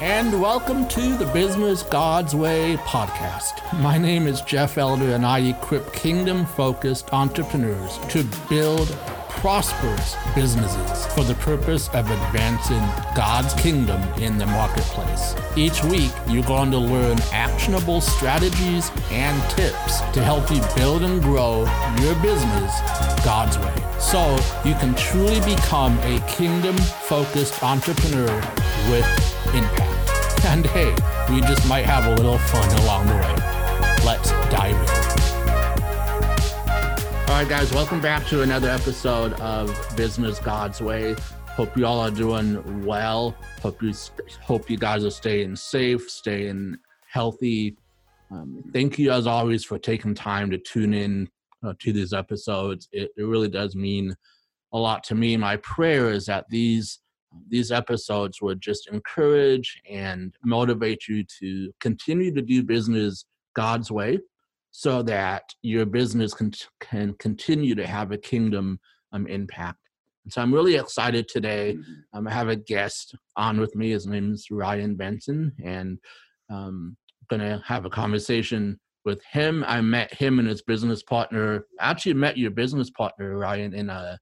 and welcome to the Business God's Way podcast. My name is Jeff Elder, and I equip kingdom focused entrepreneurs to build prosperous businesses for the purpose of advancing God's kingdom in the marketplace. Each week, you're going to learn actionable strategies and tips to help you build and grow your business God's way so you can truly become a kingdom focused entrepreneur with impact. And hey, we just might have a little fun along the way. Let's dive in. All right, guys, welcome back to another episode of Business God's Way. Hope you all are doing well. Hope you hope you guys are staying safe, staying healthy. Um, thank you, as always, for taking time to tune in uh, to these episodes. It, it really does mean a lot to me. My prayer is that these these episodes would just encourage and motivate you to continue to do business God's way so that your business can, can continue to have a kingdom um, impact. And so I'm really excited today. Mm-hmm. Um, I have a guest on with me. His name is Ryan Benson, and um, going to have a conversation with him. I met him and his business partner. I actually met your business partner, Ryan, in a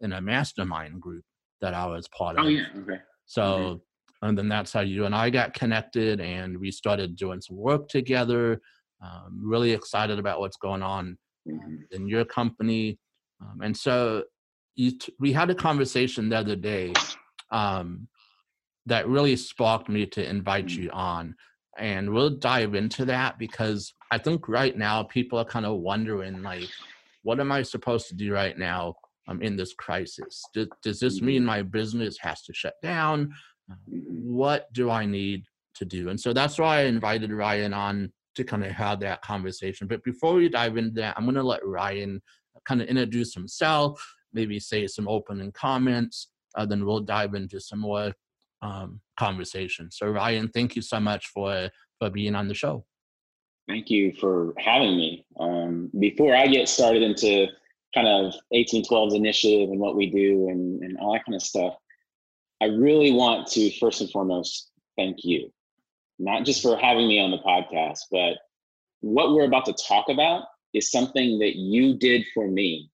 in a mastermind group that I was part oh, of. Oh yeah, okay. So, mm-hmm. and then that's how you and I got connected, and we started doing some work together. Um, really excited about what's going on mm-hmm. in your company. Um, and so t- we had a conversation the other day um, that really sparked me to invite mm-hmm. you on. And we'll dive into that because I think right now people are kind of wondering, like, what am I supposed to do right now um, in this crisis? Does, does this mean my business has to shut down? Mm-hmm. What do I need to do? And so that's why I invited Ryan on to kind of have that conversation. But before we dive into that, I'm going to let Ryan kind of introduce himself, maybe say some opening comments, uh, then we'll dive into some more um, conversation. So Ryan, thank you so much for for being on the show. Thank you for having me. Um, before I get started into kind of 1812's initiative and what we do and, and all that kind of stuff, I really want to first and foremost thank you not just for having me on the podcast, but what we're about to talk about is something that you did for me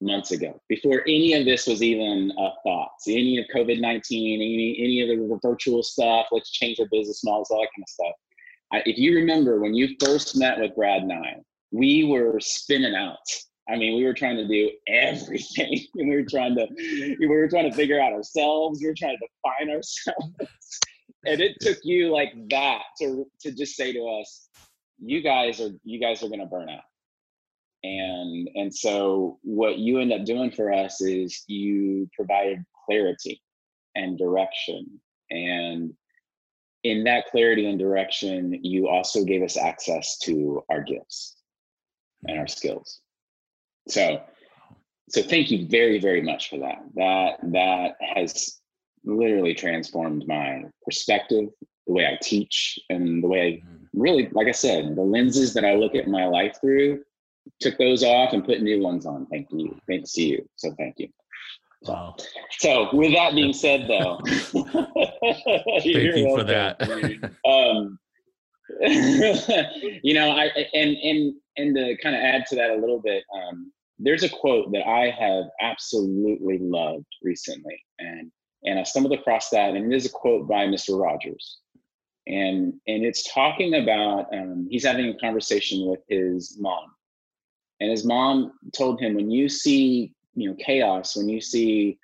months ago before any of this was even a thought. See, any of COVID 19, any, any of the virtual stuff, let's change our business models, all that kind of stuff. I, if you remember when you first met with Brad and I, we were spinning out. I mean, we were trying to do everything. And we were trying to, we were trying to figure out ourselves. We were trying to define ourselves and it took you like that to to just say to us you guys are you guys are going to burn out and and so what you end up doing for us is you provided clarity and direction and in that clarity and direction you also gave us access to our gifts and our skills so so thank you very very much for that that that has literally transformed my perspective, the way I teach, and the way I mm-hmm. really, like I said, the lenses that I look at my life through, took those off and put new ones on. Thank you. Thanks to you. So thank you. Wow. So with that being said, though, thank you for that. um, you know, I and and and to kind of add to that a little bit, um, there's a quote that I have absolutely loved recently, and and I stumbled across that, and it is a quote by Mr. Rogers, and and it's talking about um, he's having a conversation with his mom, and his mom told him, when you see you know chaos, when you see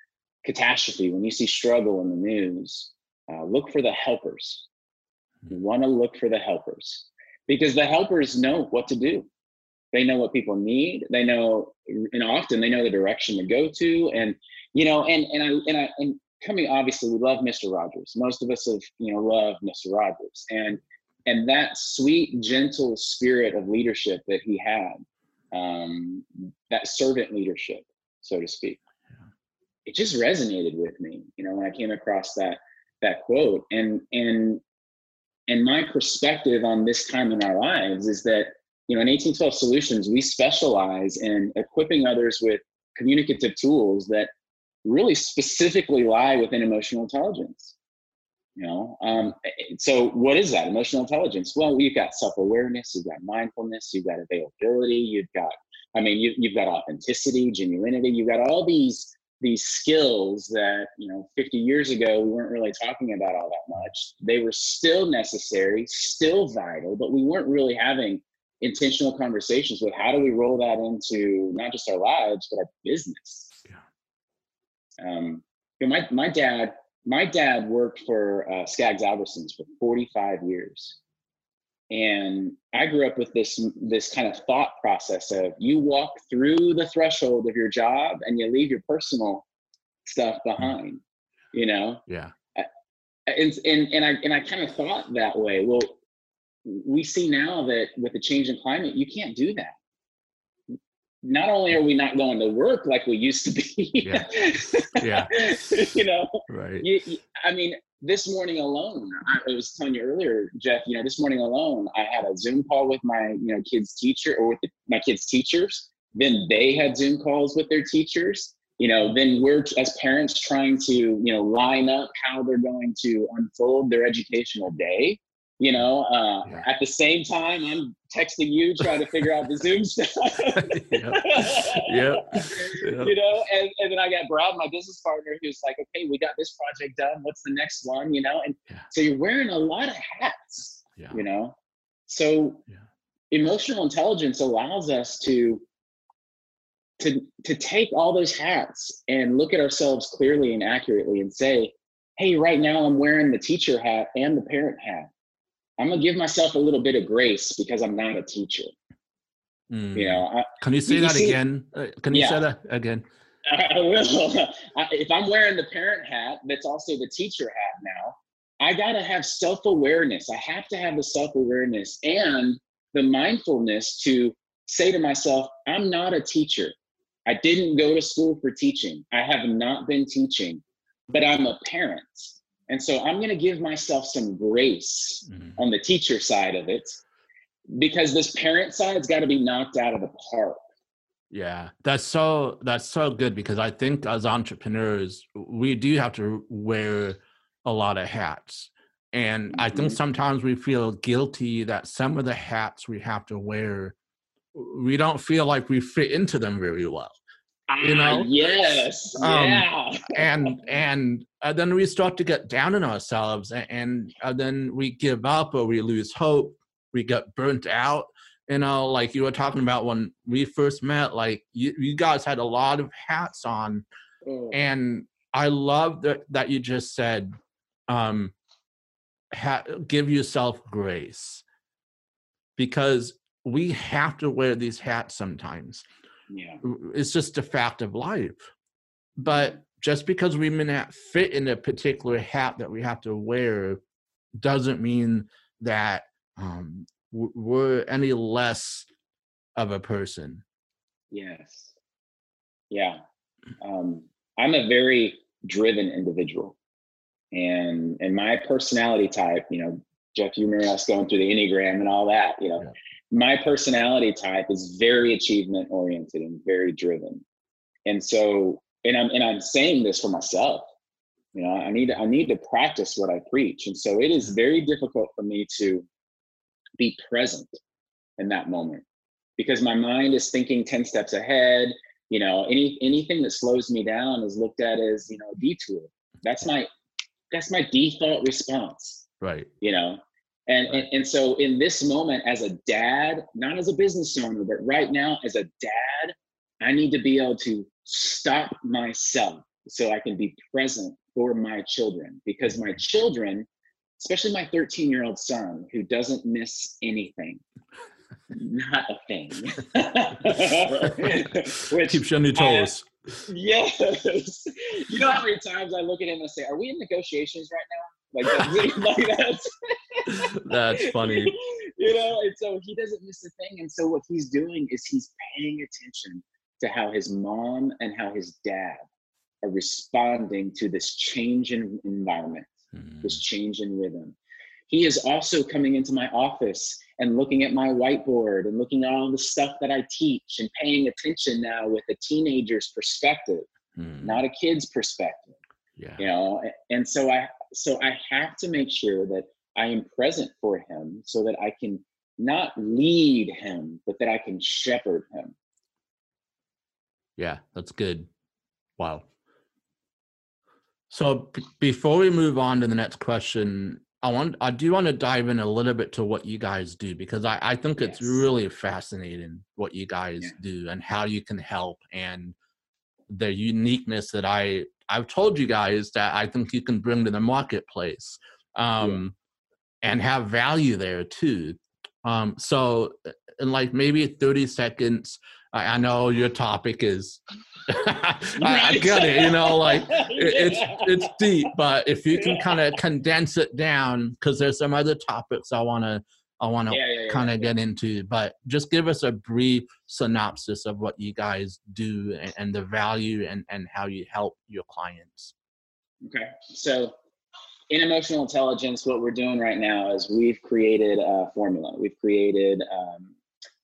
catastrophe, when you see struggle in the news, uh, look for the helpers. You want to look for the helpers because the helpers know what to do. They know what people need. They know, and often they know the direction to go to, and you know, and and I and I and coming obviously we love Mr. Rogers. Most of us have you know love Mr. Rogers, and and that sweet, gentle spirit of leadership that he had, um, that servant leadership, so to speak, it just resonated with me. You know, when I came across that that quote, and and and my perspective on this time in our lives is that you know in 1812 solutions we specialize in equipping others with communicative tools that really specifically lie within emotional intelligence. you know um, so what is that emotional intelligence well you've got self-awareness you've got mindfulness you've got availability you've got i mean you, you've got authenticity genuinity you've got all these these skills that you know 50 years ago we weren't really talking about all that much they were still necessary still vital but we weren't really having intentional conversations with how do we roll that into not just our lives but our business yeah. um, you know, my, my dad my dad worked for uh, Skaggs Albertsons for 45 years. And I grew up with this this kind of thought process of you walk through the threshold of your job and you leave your personal stuff mm-hmm. behind, you know? Yeah. And and and I and I kind of thought that way. Well, we see now that with the change in climate, you can't do that not only are we not going to work like we used to be, yeah, yeah. you know, right. You, you, I mean, this morning alone, I, was telling you earlier, Jeff. You know, this morning alone, I had a Zoom call with my you know kids' teacher or with the, my kids' teachers. Then they had Zoom calls with their teachers. You know, then we're as parents trying to you know line up how they're going to unfold their educational day you know uh, yeah. at the same time i'm texting you trying to figure out the zoom stuff yeah. Yep. yep. you know and, and then i got brad my business partner who's like okay we got this project done what's the next one you know and yeah. so you're wearing a lot of hats yeah. you know so emotional intelligence allows us to to to take all those hats and look at ourselves clearly and accurately and say hey right now i'm wearing the teacher hat and the parent hat I'm gonna give myself a little bit of grace because I'm not a teacher. Mm. You know, I, can you say you that see, again? Uh, can you yeah. say that again? I will. if I'm wearing the parent hat, that's also the teacher hat now. I gotta have self awareness. I have to have the self awareness and the mindfulness to say to myself, I'm not a teacher. I didn't go to school for teaching. I have not been teaching, but I'm a parent. And so I'm going to give myself some grace mm-hmm. on the teacher side of it because this parent side's got to be knocked out of the park. Yeah, that's so that's so good because I think as entrepreneurs we do have to wear a lot of hats. And mm-hmm. I think mm-hmm. sometimes we feel guilty that some of the hats we have to wear we don't feel like we fit into them very well you know? uh, yes um, yeah. and and uh, then we start to get down on ourselves and, and uh, then we give up or we lose hope. We get burnt out. You know like you were talking about when we first met like you, you guys had a lot of hats on. Mm. and i love that that you just said um ha- give yourself grace. Because we have to wear these hats sometimes yeah. It's just a fact of life. But just because we may not fit in a particular hat that we have to wear doesn't mean that um, we're any less of a person. Yes. Yeah. Um, I'm a very driven individual. And and my personality type, you know, Jeff, you remember us going through the Enneagram and all that, you know, yeah my personality type is very achievement oriented and very driven. And so and i'm and i'm saying this for myself. You know i need i need to practice what i preach. And so it is very difficult for me to be present in that moment because my mind is thinking 10 steps ahead. You know any anything that slows me down is looked at as you know a detour. That's my that's my default response. Right. You know and, and, and so in this moment, as a dad, not as a business owner, but right now as a dad, I need to be able to stop myself so I can be present for my children because my children, especially my 13 year old son who doesn't miss anything, not a thing. Which Keeps you on your toes. Yes. You know how many times I look at him and say, Are we in negotiations right now? Like, like that's that's funny. you know, and so he doesn't miss a thing. And so what he's doing is he's paying attention to how his mom and how his dad are responding to this change in environment, mm. this change in rhythm. He is also coming into my office and looking at my whiteboard and looking at all the stuff that I teach and paying attention now with a teenager's perspective, mm. not a kid's perspective. Yeah. You know, and so I so I have to make sure that I am present for him so that I can not lead him, but that I can shepherd him. Yeah, that's good. Wow. So b- before we move on to the next question, I want I do want to dive in a little bit to what you guys do because I, I think it's Yes. really fascinating what you guys Yeah. do and how you can help and the uniqueness that I I've told you guys that I think you can bring to the marketplace um and have value there too. Um so in like maybe 30 seconds I, I know your topic is I, I get it, you know, like it- it's it's deep, but if you can kind of condense it down, because there's some other topics I want to I want to yeah, yeah, yeah, kind of get into, but just give us a brief synopsis of what you guys do and, and the value and and how you help your clients. Okay. So in emotional intelligence, what we're doing right now is we've created a formula. We've created um,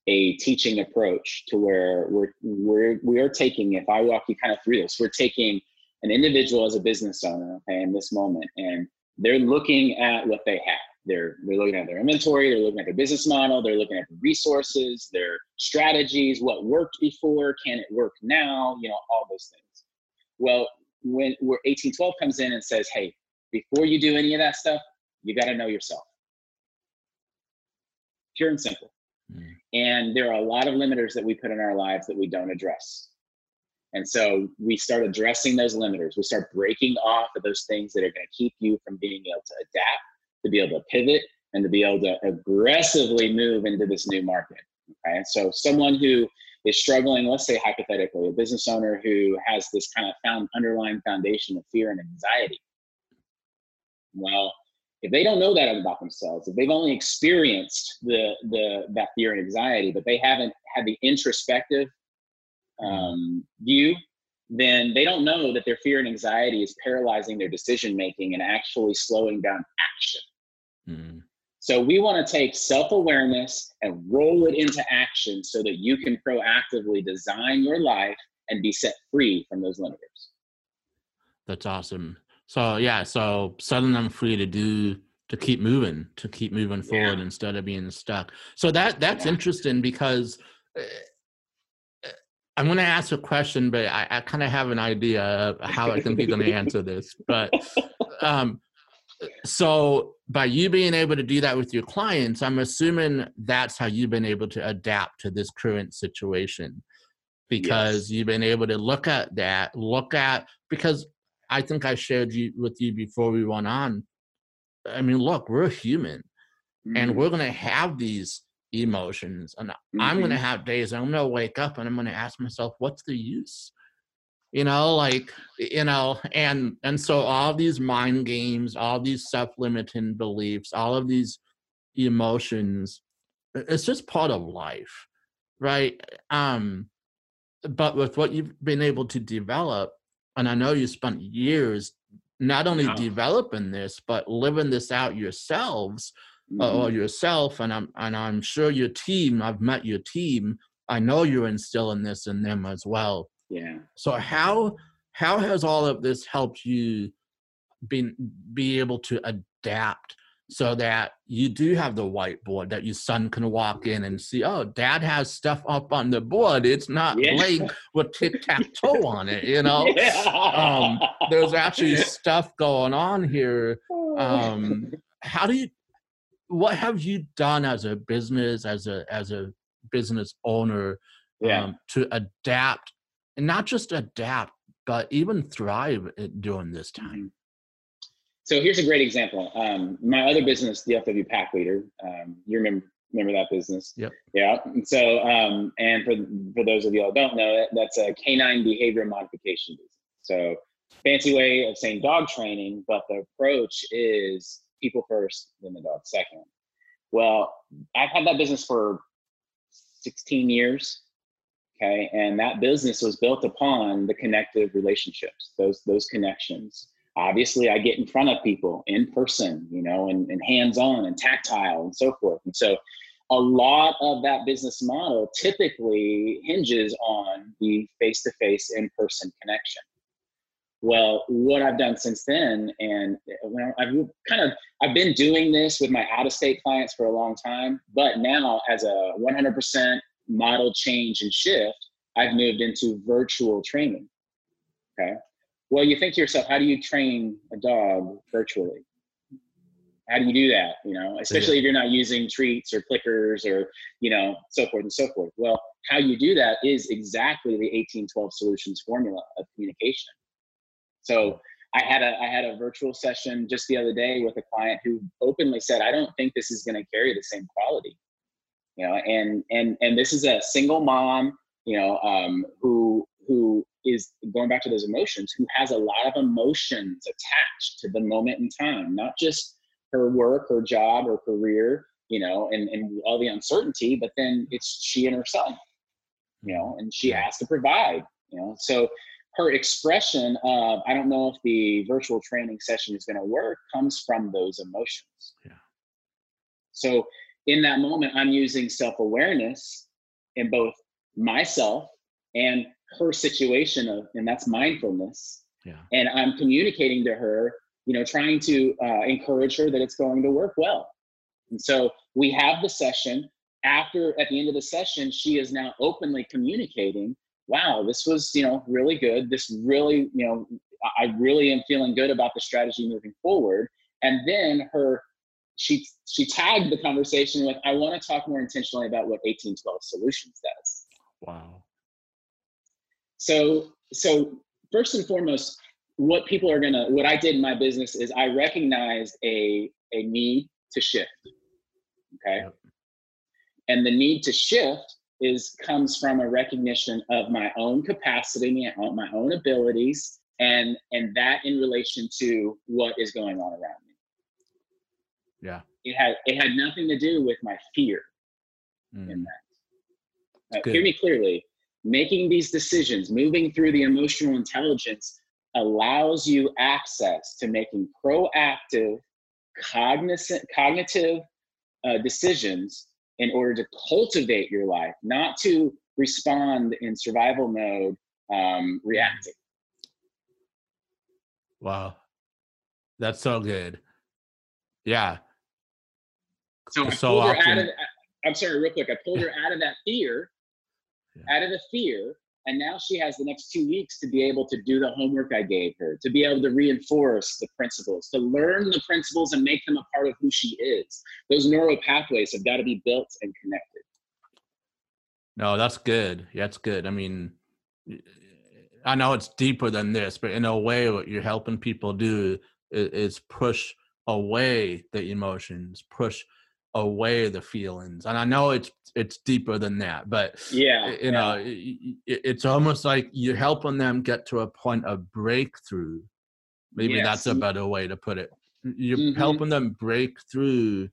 a teaching approach to where we're we're we are taking. If I walk you kind of through this, we're taking an individual as a business owner, okay, in this moment, and they're looking at what they have. They're they're looking at their inventory. They're looking at their business model. They're looking at the resources, their strategies, what worked before, can it work now? You know, all those things. Well, when where 1812 comes in and says, hey, before you do any of that stuff, you got to know yourself. Pure and simple. Mm. And there are a lot of limiters that we put in our lives that we don't address. And so we start addressing those limiters. We start breaking off of those things that are going to keep you from being able to adapt, to be able to pivot, and to be able to aggressively move into this new market. Okay. So someone who is struggling, let's say hypothetically, a business owner who has this kind of found underlying foundation of fear and anxiety. Well, if they don't know that about themselves, if they've only experienced the the that fear and anxiety, but they haven't had the introspective um, view, then they don't know that their fear and anxiety is paralyzing their decision making and actually slowing down action. Mm. So we want to take self-awareness and roll it into action so that you can proactively design your life and be set free from those limiters. That's awesome. So yeah, so setting them free to do to keep moving, to keep moving forward Yeah. instead of being stuck. So that that's Yeah. interesting because uh, uh, I'm going to ask a question, but I, I kind of have an idea of how I think you're going to answer this. But um, so by you being able to do that with your clients, I'm assuming that's how you've been able to adapt to this current situation because Yes. you've been able to look at that, look at because I think I shared you with you before we went on. I mean, look, we're human and Mhm. we're gonna have these emotions, and I'm Mhm. gonna have days I'm gonna wake up and I'm gonna ask myself, what's the use? You know, like you know, and and so all these mind games, all these self-limiting beliefs, all of these emotions it's just part of life, right? Um, but with what you've been able to develop, and I know you spent years not only developing this, but living this out yourselves uh, or Mhm. yourself, and I'm and I'm sure your team. I've met your team. I know you're instilling this in them as well. Yeah. So how how has all of this helped you been be able to adapt so that you do have the whiteboard that your son can walk in and see, oh, dad has stuff up on the board. It's not Yeah. blank with tic tac toe on it, you know? Yeah. um, There's actually stuff going on here. Um, how do you what have you done as a business, as a as a business owner yeah. um, to adapt and not just adapt, but even thrive during this time. So here's a great example. Um, my other business, the FW Pack Leader, um, you remember remember that business? Yep. Yeah. And so, um, and for for those of you who don't know it, that's a canine behavior modification business. So fancy way of saying dog training, but the approach is people first, then the dog second. Well, I've had that business for 16 years. Okay. And that business was built upon the connective relationships, those those connections. Obviously, I get in front of people in person, you know, and, and hands-on and tactile and so forth. And so a lot of that business model typically hinges on the face-to-face in-person connection. well, what I've done since then, and I've kind of I've been doing this with my out of state clients for a long time, but now as a 100% model change and shift, I've moved into virtual training. Okay. Well, you think to yourself, how do you train a dog virtually? How do you do that? You know, especially if you're not using treats or clickers or, you know, so forth and so forth. Well, how you do that is exactly the 1812 solutions formula of communication. So I had a I had a virtual session just the other day with a client who openly said, I don't think this is going to carry the same quality. You know, and and and this is a single mom, you know, um, who who is going back to those emotions, who has a lot of emotions attached to the moment in time, not just her work, her job, or career, you know, and, and all the uncertainty, but then it's she and her son, you know, and she has to provide, you know. So her expression of I don't know if the virtual training session is going to work comes from those emotions. Yeah. So in that moment, I'm using self awareness in both myself and her situation of, and that's mindfulness. Yeah. And I'm communicating to her, you know, trying to uh, encourage her that it's going to work well. And so we have the session. After, at the end of the session, she is now openly communicating wow, this was, you know, really good. This really, you know, I really am feeling good about the strategy moving forward. And then her, she she tagged the conversation with, I want to talk more intentionally about what 1812 Solutions does. Wow. So so first and foremost, what people are gonna, what I did in my business is I recognized a a need to shift. Okay. Yep. And the need to shift is comes from a recognition of my own capacity, my own abilities, and and that in relation to what is going on around me. Yeah. It had it had nothing to do with my fear mm. in that. Uh, hear me clearly. Making these decisions, moving through the emotional intelligence allows you access to making proactive, cognizant, cognitive uh, decisions in order to cultivate your life, not to respond in survival mode, um, reacting. Wow. That's so good. Yeah. So, I so pulled often, of, I'm sorry, real quick. I pulled her out of that fear, yeah. out of the fear, and now she has the next two weeks to be able to do the homework I gave her, to be able to reinforce the principles, to learn the principles and make them a part of who she is. Those neural pathways have got to be built and connected. No, that's good. That's good. I mean, I know it's deeper than this, but in a way, what you're helping people do is push away the emotions, push away the feelings and i know it's it's deeper than that but yeah you yeah. know it, it's almost like you're helping them get to a point of breakthrough maybe yes. that's a better way to put it you're mm-hmm. helping them break through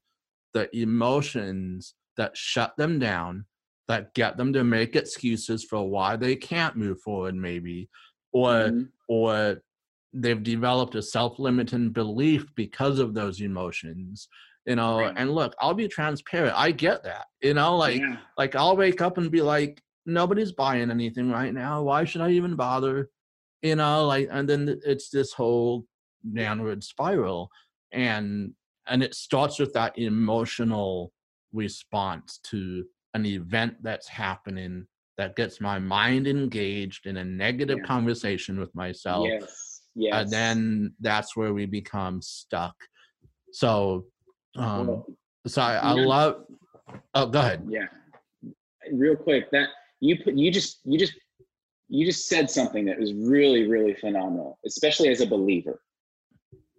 the emotions that shut them down that get them to make excuses for why they can't move forward maybe or mm-hmm. or they've developed a self-limiting belief because of those emotions you know right. and look i'll be transparent i get that you know like yeah. like i'll wake up and be like nobody's buying anything right now why should i even bother you know like and then it's this whole downward spiral and and it starts with that emotional response to an event that's happening that gets my mind engaged in a negative yeah. conversation with myself yes yes and then that's where we become stuck so um, well, so I, I love. Oh, go ahead. Yeah, real quick. That you put you just you just you just said something that was really really phenomenal, especially as a believer.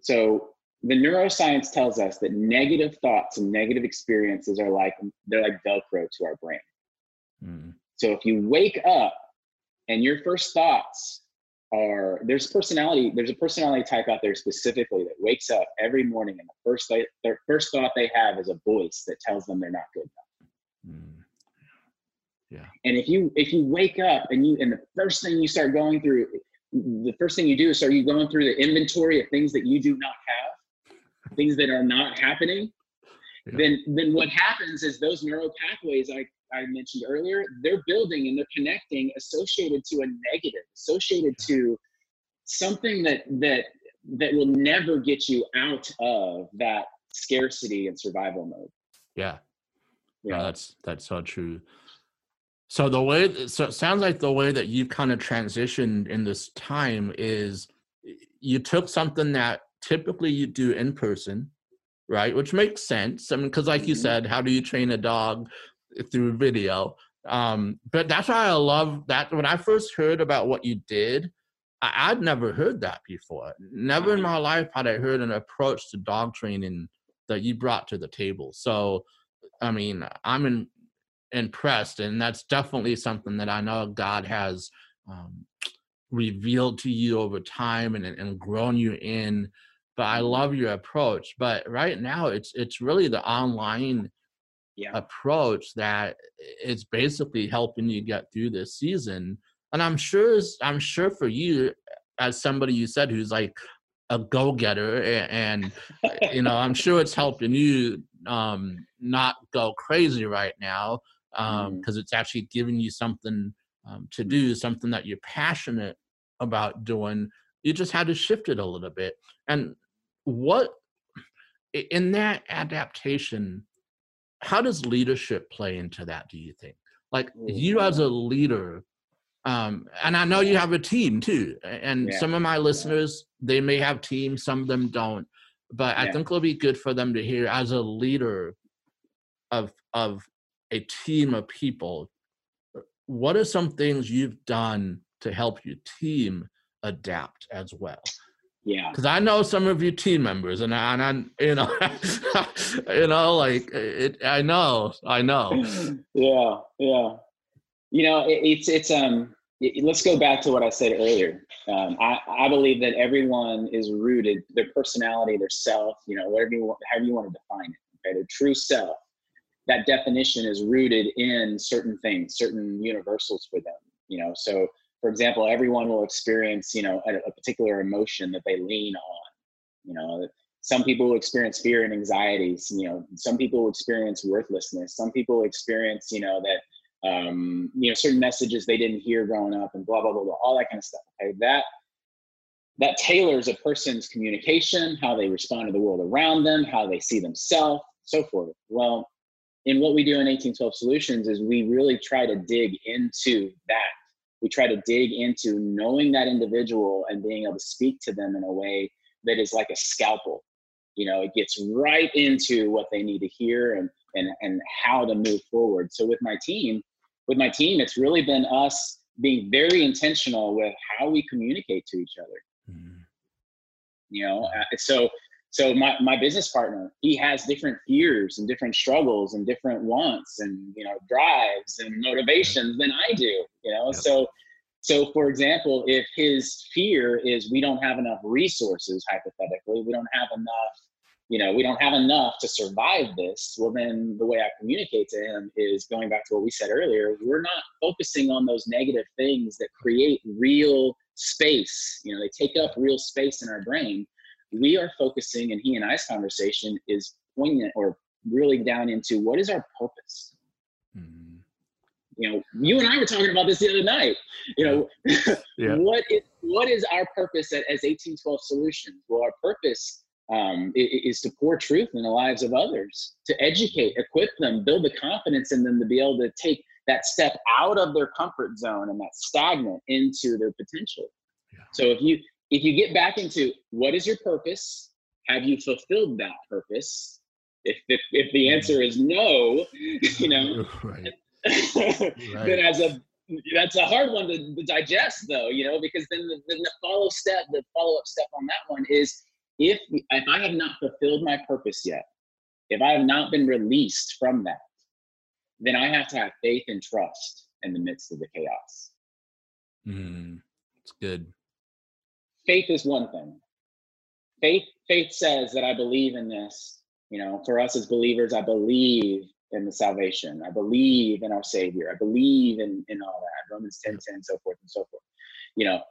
So the neuroscience tells us that negative thoughts and negative experiences are like they're like velcro to our brain. Mm. So if you wake up and your first thoughts are there's personality there's a personality type out there specifically that wakes up every morning and the first th- their first thought they have is a voice that tells them they're not good enough mm. yeah and if you if you wake up and you and the first thing you start going through the first thing you do is are you going through the inventory of things that you do not have things that are not happening yeah. then then what happens is those neural pathways I, I mentioned earlier, they're building and they're connecting associated to a negative, associated to something that that that will never get you out of that scarcity and survival mode. Yeah. Yeah, yeah that's that's so true. So the way so it sounds like the way that you kind of transitioned in this time is you took something that typically you do in person, right? Which makes sense. I mean, because like you mm-hmm. said, how do you train a dog through video? Um, but that's why I love that. When I first heard about what you did, I, would never heard that before. Never in my life had I heard an approach to dog training that you brought to the table. So, I mean, I'm in, impressed, and that's definitely something that I know God has um, revealed to you over time and, and grown you in. But I love your approach. But right now, it's it's really the online yeah. approach it's basically helping you get through this season. And I'm sure I'm sure for you, as somebody you said who's like a go-getter and, and you know i'm sure it's helping you um, not go crazy right now because um, mm. it's actually giving you something um, to do something that you're passionate about doing you just had to shift it a little bit and what in that adaptation how does leadership play into that do you think like you as a leader um, and i know you have a team too and yeah. some of my listeners they may have teams some of them don't but yeah. i think it'll be good for them to hear as a leader of of a team of people what are some things you've done to help your team adapt as well yeah. Because i know some of your team members and I, and I you know you know like it i know i know. Yeah yeah. You know it, it's it's um it, let's go back to what i said earlier. Um, I, I believe that everyone is rooted their personality their self you know whatever you want however you want to define it okay? Their true self. That definition is rooted in certain things certain universals for them you know? So for example, everyone will experience, you know, a, a particular emotion that they lean on. You know, some people will experience fear and anxieties. You know, some people will experience worthlessness. Some people experience, you know, that um, you know certain messages they didn't hear growing up, and blah blah blah blah, all that kind of stuff. Okay, that that tailors a person's communication, how they respond to the world around them, how they see themselves, so forth. Well, in what we do in 1812 Solutions is we really try to dig into that we try to dig into knowing that individual and being able to speak to them in a way that is like a scalpel. You know it gets right into what they need to hear and and and how to move forward. So with my team with my team it's really been us being very intentional with how we communicate to each other. Mm-hmm. you know uh, so so my, my business partner he has different fears and different struggles and different wants and you know drives and motivations than i do you know? So so for example if his fear is we don't have enough resources hypothetically we don't have enough you know we don't have enough to survive this well then the way i communicate to him is going back to what we said earlier we're not focusing on those negative things that create real space. You know they take up real space in our brain we are focusing, and he and I's conversation is poignant or really down into what is our purpose. Mm-hmm. You know, you and I were talking about this the other night. You know, yeah. what is what is our purpose at, as 1812 Solutions? Well, our purpose um, is, is to pour truth in the lives of others, to educate, equip them, build the confidence in them to be able to take that step out of their comfort zone and that stagnant into their potential. Yeah. So if you if you get back into what is your purpose, have you fulfilled that purpose? If if, if the mm-hmm. answer is no, you know, right. right. then as a that's a hard one to, to, digest though, you know, because then the, then the follow step, the follow up step on that one is if if I have not fulfilled my purpose yet, if I have not been released from that, then I have to have faith and trust in the midst of the chaos. Mm, it's good faith is one thing. Faith faith says that I believe in this. You know, for us as believers, I believe in the salvation. I believe in our Savior. I believe in in all that. Romans 10, 10, so forth and so forth. You know,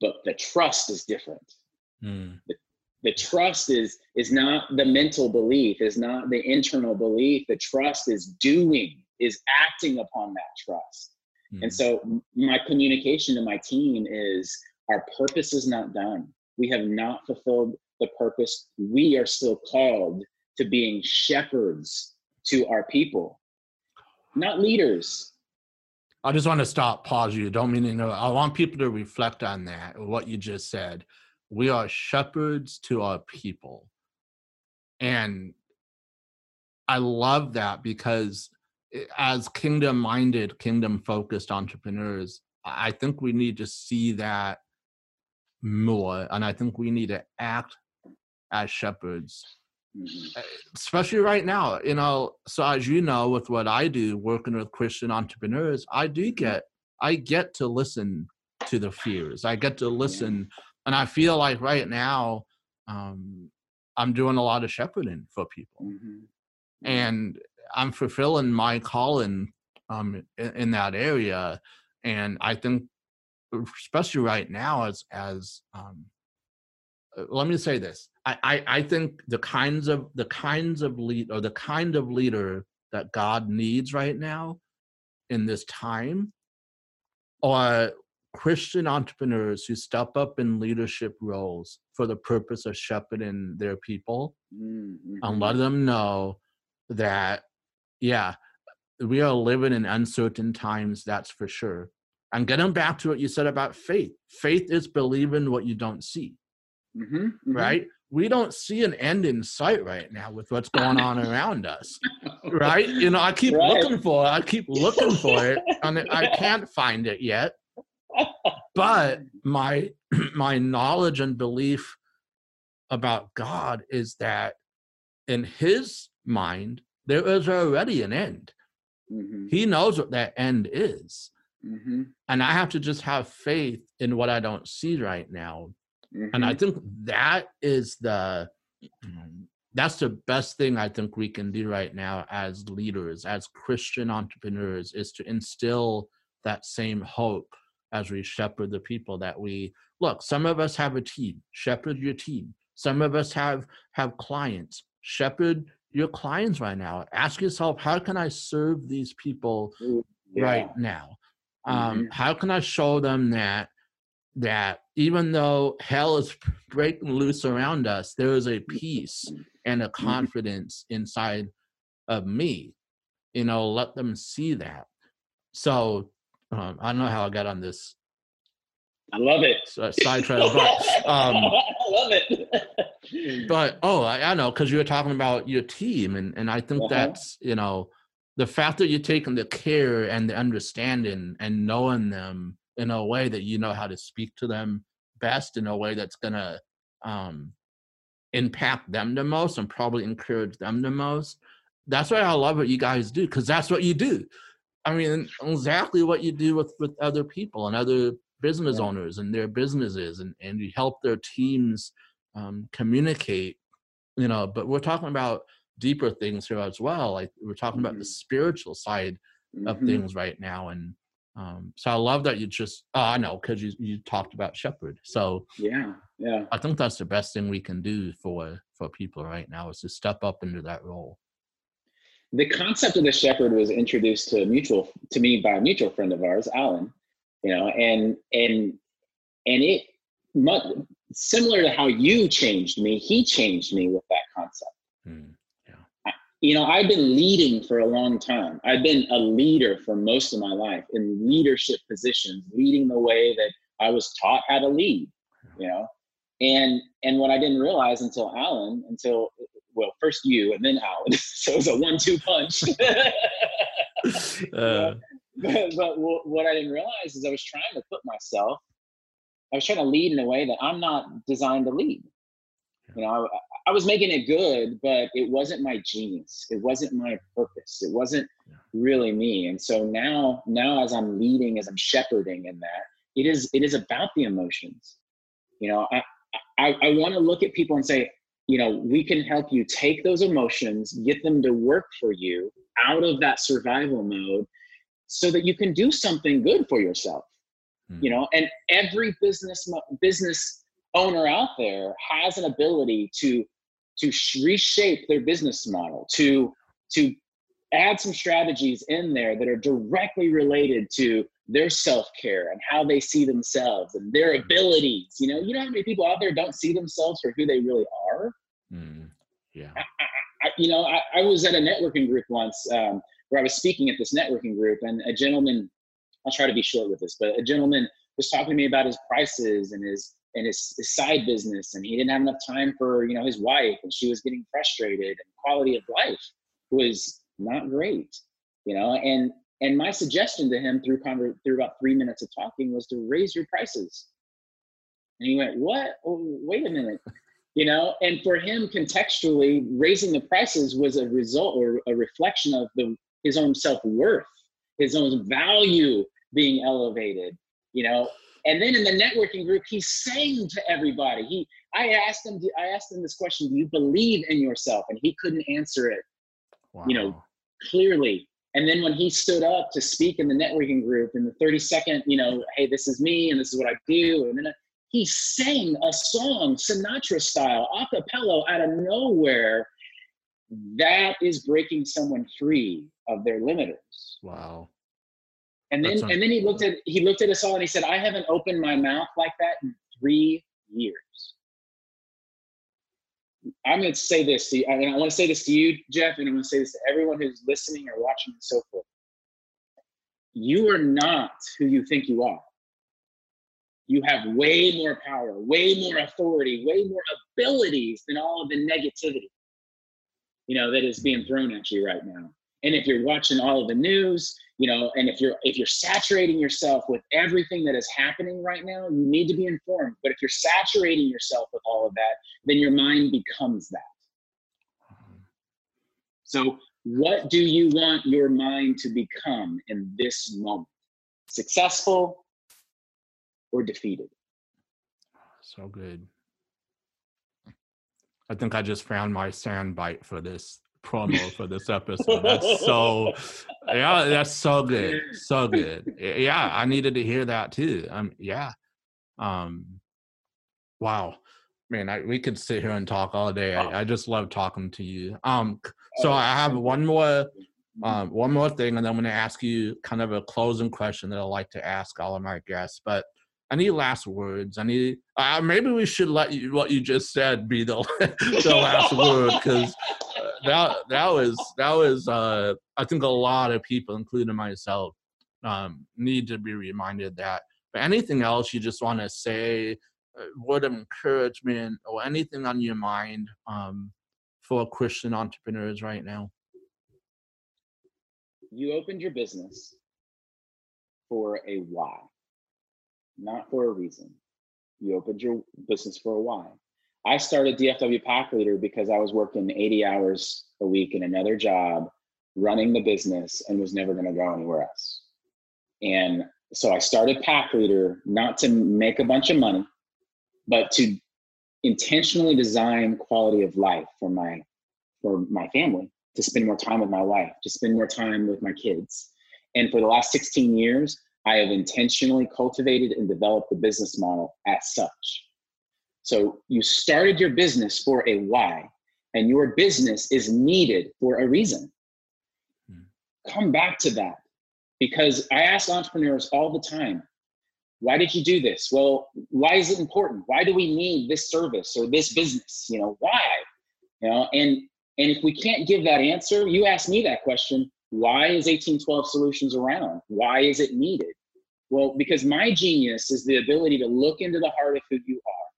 but the trust is different. Mm. The, the trust is is not the mental belief, is not the internal belief. The trust is doing, is acting upon that trust. Mm. And so my communication to my team is our purpose is not done. We have not fulfilled the purpose. We are still called to being shepherds to our people, not leaders. I just want to stop, pause you. Don't mean to know. I want people to reflect on that, what you just said. We are shepherds to our people. And I love that because eh, as kingdom minded, kingdom focused entrepreneurs, I think we need to see that more. And I think we need to act as shepherds, mm-hmm. Eh, especially right now. You know, so as you know, with what I do, working with Christian entrepreneurs, I do mm-hmm. get, I get to listen to the fears. I get to listen. And I feel like right now, um, I'm doing a lot of shepherding for people. Mm-hmm. And I'm fulfilling my calling um, in, in, that area, and I think, especially right now, as as um, uh, let me say this, I, I I think the kinds of the kinds of lead or the kind of leader that God needs right now in this time are Christian entrepreneurs who step up in leadership roles for the purpose of shepherding their people mm-hmm. and let them know that yeah, we are living in uncertain times, that's for sure. And getting back to what you said about faith, faith is believing what you don't see, mm-hmm, mm-hmm. right? We don't see an end in sight right now with what's going on around us, right? You know, I keep right. looking for it, I keep looking for it, and I can't find it yet. But my my knowledge and belief about God is that in His mind, there is already an end. Mm-hmm. He knows what that end is. Mm-hmm. And I have to just have faith in what I don't see right now. Mm-hmm. And I mm-hmm. think that is the that's the best thing I think we can do right now as leaders, as Christian entrepreneurs, is to instill that same hope as we shepherd the people that we look. Some of us have a team, shepherd your team. Some of us have have clients, shepherd your clients right now ask yourself how can i serve these people mm, yeah. right now um, mm-hmm. how can i show them that that even though hell is breaking loose around us there is a peace and a mm-hmm. confidence inside of me you know let them see that so um, i don't know how i got on this i love it sidetrack but um, i love it but oh, I, I know because you were talking about your team, and and I think uh-huh. that's you know the fact that you're taking the care and the understanding and knowing them in a way that you know how to speak to them best in a way that's gonna um, impact them the most and probably encourage them the most. That's why I love what you guys do because that's what you do. I mean, exactly what you do with with other people and other business yeah. owners and their businesses, and and you help their teams um, communicate you know but we're talking about deeper things here as well like we're talking mm-hmm. about the mm-hmm. spiritual side mm-hmm. of things right now and um, so i love that you just oh, i know because you, you talked about shepherd so yeah yeah i think that's the best thing we can do for for people right now is to step up into that role the concept of the shepherd was introduced to mutual to me by a mutual friend of ours alan you know and and and it much, similar to how you changed me, he changed me with that concept. Mm, you know, I've been leading for a long time. I've been a leader for most of my life in leadership positions, leading the way that I was taught how to lead. You know, and and what I didn't realize until Alan, until well, first you and then Alan. so it was a one-two punch. uh. but, but what I didn't realize is I was trying to put myself I was trying to lead in a way that I'm not designed to lead. You know, I, was making it good, but it wasn't my genius. It wasn't my purpose. It wasn't really me. And so now, now as I'm leading, as I'm shepherding in that, it is it is about the emotions. You know, I I, I want to look at people and say, you know, we can help you take those emotions, get them to work for you out of that survival mode so that you can do something good for yourself mm. you know and every business business owner out there has an ability to to reshape their business model to to add some strategies in there that are directly related to their self-care and how they see themselves and their abilities you know? You know how many people out there don't see themselves for who they really are? Mm, yeah. I, I, you know I, I, was at a networking group once um, where i was speaking at this networking group and a gentleman i'll try to be short with this but a gentleman was talking to me about his prices and his and his, his side business and he didn't have enough time for you know his wife and she was getting frustrated and quality of life was not great you know and and my suggestion to him through conver- through about three minutes of talking was to raise your prices. And he went what? Oh, wait a minute. You know and for him contextually raising the prices was a result or a reflection of the his own self-worth his own value being elevated you know and then in the networking group, he's saying to everybody, he I asked him, I asked him this question, do you believe in yourself? And he couldn't answer it, wow. you know, clearly. And then when he stood up to speak in the networking group in the 30 second, you know, hey, this is me and this is what I do. And then uh, he sang a song, Sinatra style, a cappella out of nowhere. That is breaking someone free of their limiters. Wow. And then and then he looked at he looked at us all and he said, I haven't opened my mouth like that in three years. I'm going to say this to you, and I want to say this to you, Jeff, and I'm going to say this to everyone who's listening or watching and so forth. You are not who you think you are. You have way more power, way more authority, way more abilities than all of the negativity, you know, that is being thrown at you right now. And if you're watching all of the news, you know and if you're if you're saturating yourself with everything that is happening right now you need to be informed. But if you're saturating yourself with all of that then your mind becomes that. So what do you want your mind to become in this moment? Successful or defeated? So good. I think i just found my sound bite for this promo for this episode. That's so yeah, that's so good. So good. Yeah, I needed to hear that too. Um yeah. Um wow. Man, I, we could sit here and talk all day. I, I just love talking to you. Um so I have one more um, one more thing, and then I'm going to ask you kind of a closing question that I like to ask all of my guests. But any last words? Any uh, maybe we should let you what you just said be the the last word because that that was that was uh, I think a lot of people, including myself, um, need to be reminded that. But anything else you just want to say, uh, word of encouragement, or anything on your mind um, for Christian entrepreneurs right now? You opened your business for a why, not for a reason. You opened your business for a why. I started DFW Pack Leader because I was working 80 hours a week in another job, running the business, and was never going to go anywhere else. And so I started Pack Leader not to make a bunch of money, but to intentionally design quality of life for my for my family, to spend more time with my wife, to spend more time with my kids. And for the last 16 years, I have intentionally cultivated and developed the business model as such. So you started your business for a why, and your business is needed for a reason. Hmm. Come back to that because I ask entrepreneurs all the time, why did you do this? Well, why is it important? Why do we need this service or this business? You know, why? You know, and and if we can't give that answer, you ask me that question, why is 1812 solutions around? Why is it needed? Well, because my genius is the ability to look into the heart of who you are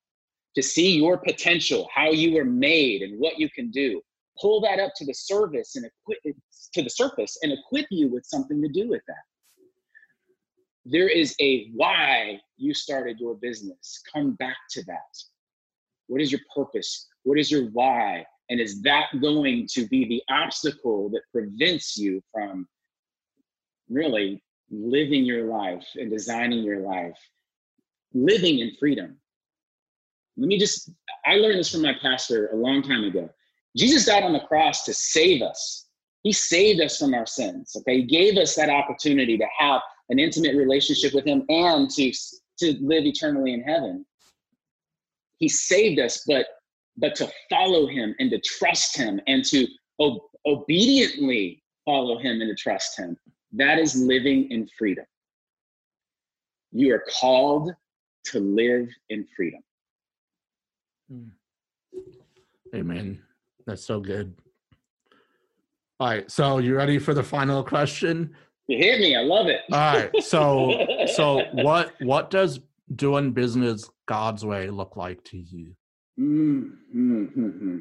to see your potential, how you were made, and what you can do. Pull that up to the service and equip to the surface and equip you with something to do with that. There is a why you started your business. Come back to that. What is your purpose? What is your why? And is that going to be the obstacle that prevents you from really living your life and designing your life, living in freedom? Let me just, I learned this from my pastor a long time ago. Jesus died on the cross to save us. He saved us from our sins. Okay. He gave us that opportunity to have an intimate relationship with him and to, to live eternally in heaven. He saved us, but but to follow him and to trust him and to ob- obediently follow him and to trust him. That is living in freedom. You are called to live in freedom. Hmm. Amen. That's so good. All right. So you ready for the final question? You hit me. I love it. All right. So so what what does doing business God's way look like to you? Mm-hmm.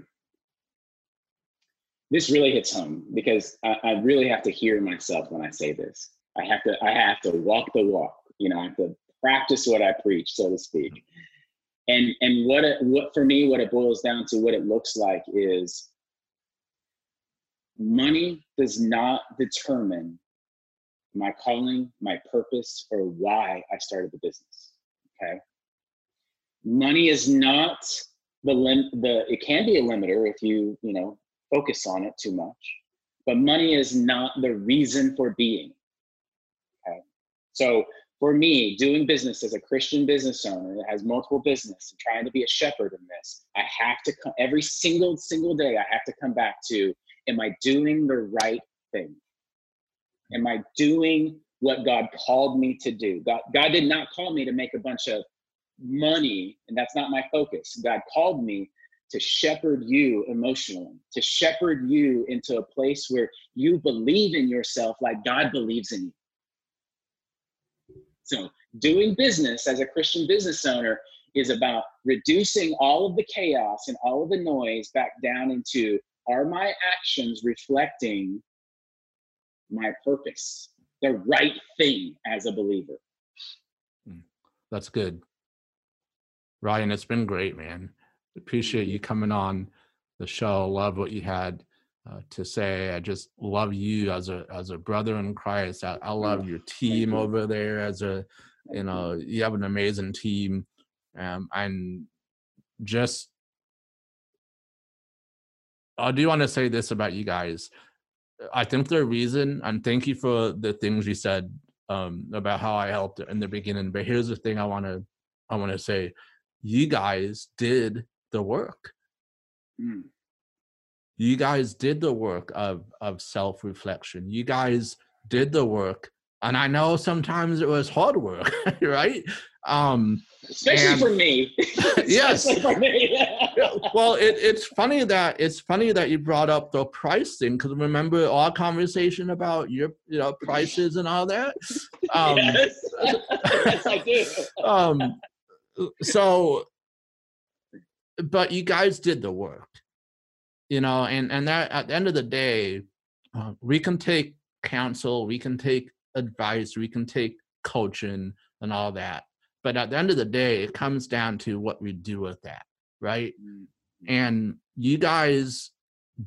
This really hits home because I, I really have to hear myself when I say this. I have to I have to walk the walk. You know, I have to practice what I preach, so to speak. And and what it what for me, what it boils down to, what it looks like is money does not determine my calling, my purpose, or why I started the business. Okay. Money is not the lim- the it can be a limiter if you, you know, focus on it too much. But money is not the reason for being. Okay. So for me, doing business as a Christian business owner that has multiple business and trying to be a shepherd in this, I have to come every single single day. I have to come back to: Am I doing the right thing? Am I doing what God called me to do? God, God did not call me to make a bunch of money, and that's not my focus. God called me to shepherd you emotionally, to shepherd you into a place where you believe in yourself like God believes in you. So, doing business as a Christian business owner is about reducing all of the chaos and all of the noise back down into are my actions reflecting my purpose, the right thing as a believer? Hmm. That's good. Ryan, it's been great, man. Appreciate you coming on the show. Love what you had uh, to say. I just love you as a as a brother in Christ. I, I love your team over there as a you know you have an amazing team, um, and just I do want to say this about you guys. I think the reason, and thank you for the things you said um, about how I helped in the beginning. But here's the thing I want to I want to say: you guys did the work. Mm you guys did the work of of self reflection you guys did the work and i know sometimes it was hard work right? Um especially and, for me. Yes. For me. well it, it's funny that it's funny that you brought up the pricing because remember our conversation about your you know prices and all that? Um yes, yes i do. um so but you guys did the work you know and and that at the end of the day uh, we can take counsel we can take advice we can take coaching and all that but at the end of the day it comes down to what we do with that right mm-hmm. and you guys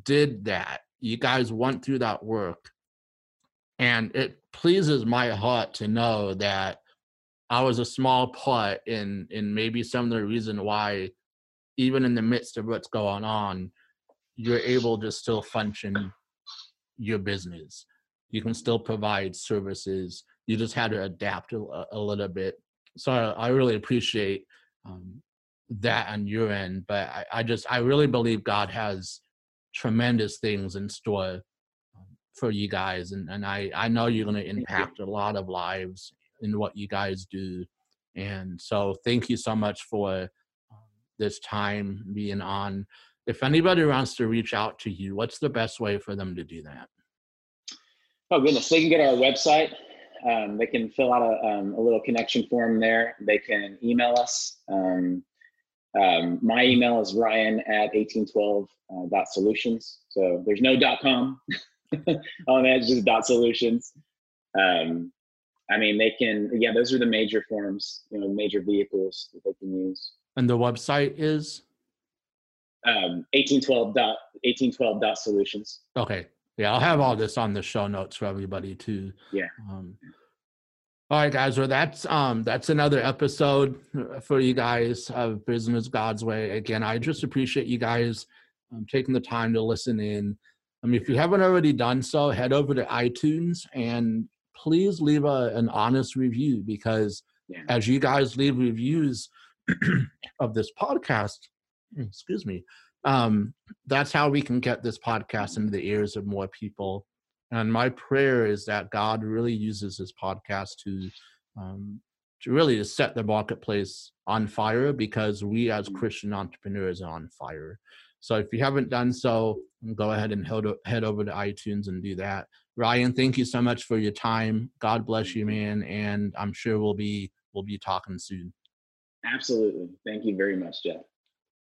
did that you guys went through that work and it pleases my heart to know that i was a small part in in maybe some of the reason why even in the midst of what's going on you're able to still function your business. You can still provide services. You just had to adapt a, a little bit. So I, I really appreciate um, that on your end. But I, I, just, I really believe God has tremendous things in store um, for you guys. And, and I, I know you're going to impact a lot of lives in what you guys do. And so thank you so much for um, this time being on if anybody wants to reach out to you, what's the best way for them to do that? Oh goodness, they can get our website. Um, they can fill out a, um, a, little connection form there. They can email us. Um, um my email is ryan at 1812 uh, dot solutions. So there's no dot com on it, it's just dot solutions. Um, I mean, they can, yeah, those are the major forms, you know, major vehicles that they can use. And the website is? Um, 1812 dot 1812 dot solutions. Okay. Yeah, I'll have all this on the show notes for everybody too. Yeah. Um, all right, guys. Well, that's um that's another episode for you guys of Business God's Way. Again, I just appreciate you guys um, taking the time to listen in. I mean, if you haven't already done so, head over to iTunes and please leave a, an honest review because yeah. as you guys leave reviews of this podcast, excuse me um, that's how we can get this podcast into the ears of more people And my prayer is that God really uses this podcast to um, to really to set the marketplace on fire because we as mm. Christian entrepreneurs are on fire. So if you haven't done so, go ahead and head over to iTunes and do that. Ryan, thank you so much for your time. God bless you, man, and I'm sure we'll be we'll be talking soon. Absolutely. Thank you very much, Jeff.